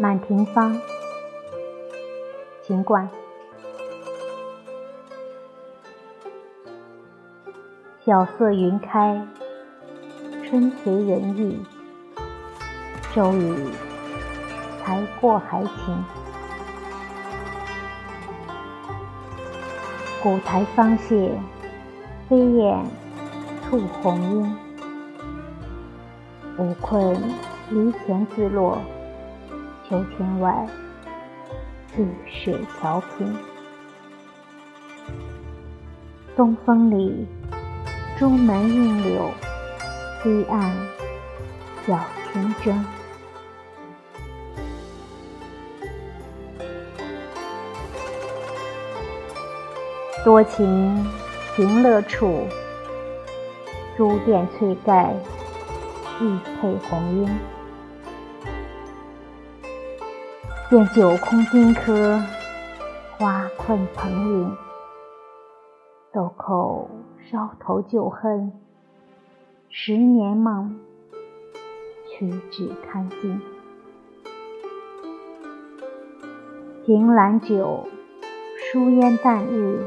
满庭芳，秦观。晓色云开，春随人意，骤雨才过还晴。古台芳榭，飞燕吐红缨。无困篱前自落，秋天外，绿水桥平。东风里，朱门映柳，堤岸小晴征。多情行乐处，珠殿翠盖，玉佩红缨。见九空金科，花困蓬影。豆蔻梢头旧恨，十年梦，屈指堪尽。凭栏酒，疏烟淡日。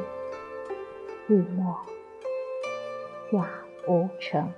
寂寞下无成。